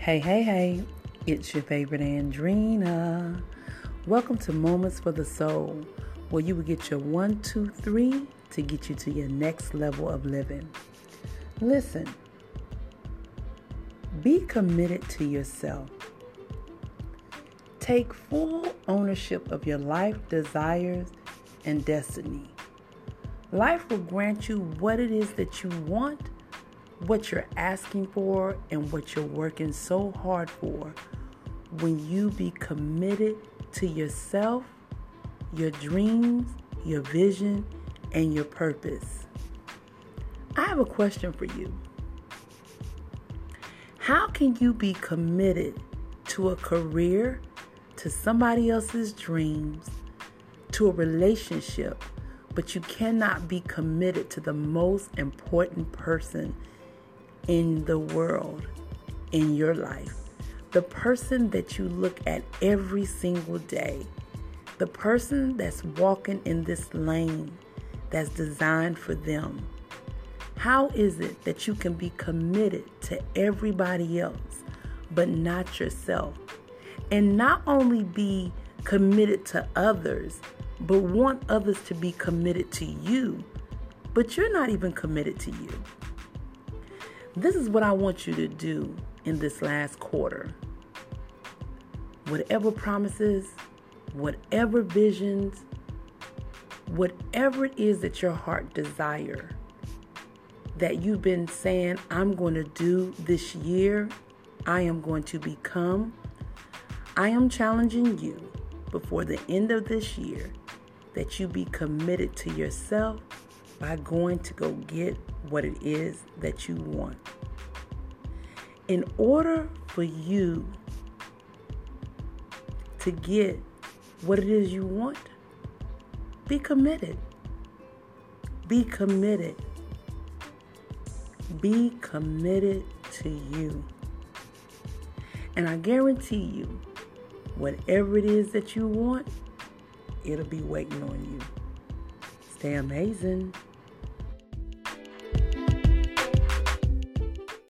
Hey, hey, hey, it's your favorite Andrina. Welcome to Moments for the Soul, where you will get your one, two, three to get you to your next level of living. Listen, be committed to yourself. Take full ownership of your life, desires, and destiny. Life will grant you what it is that you want, what you're asking for, and what you're working so hard for when you be committed to yourself, your dreams, your vision, and your purpose. I have a question for you. How can you be committed to a career, to somebody else's dreams, to a relationship, but you cannot be committed to the most important person in the world, in your life? The person that you look at every single day, the person that's walking in this lane that's designed for them. How is it that you can be committed to everybody else but not yourself? And not only be committed to others, but want others to be committed to you, but you're not even committed to you. This is what I want you to do in this last quarter. Whatever promises, whatever visions, whatever it is that your heart desire that you've been saying I'm going to do this year, I am going to become. I am challenging you before the end of this year that you be committed to yourself by going to go get what it is that you want. In order for you to get what it is you want, be committed. Be committed. Be committed to you. And I guarantee you, whatever it is that you want, it'll be waiting on you. Stay amazing.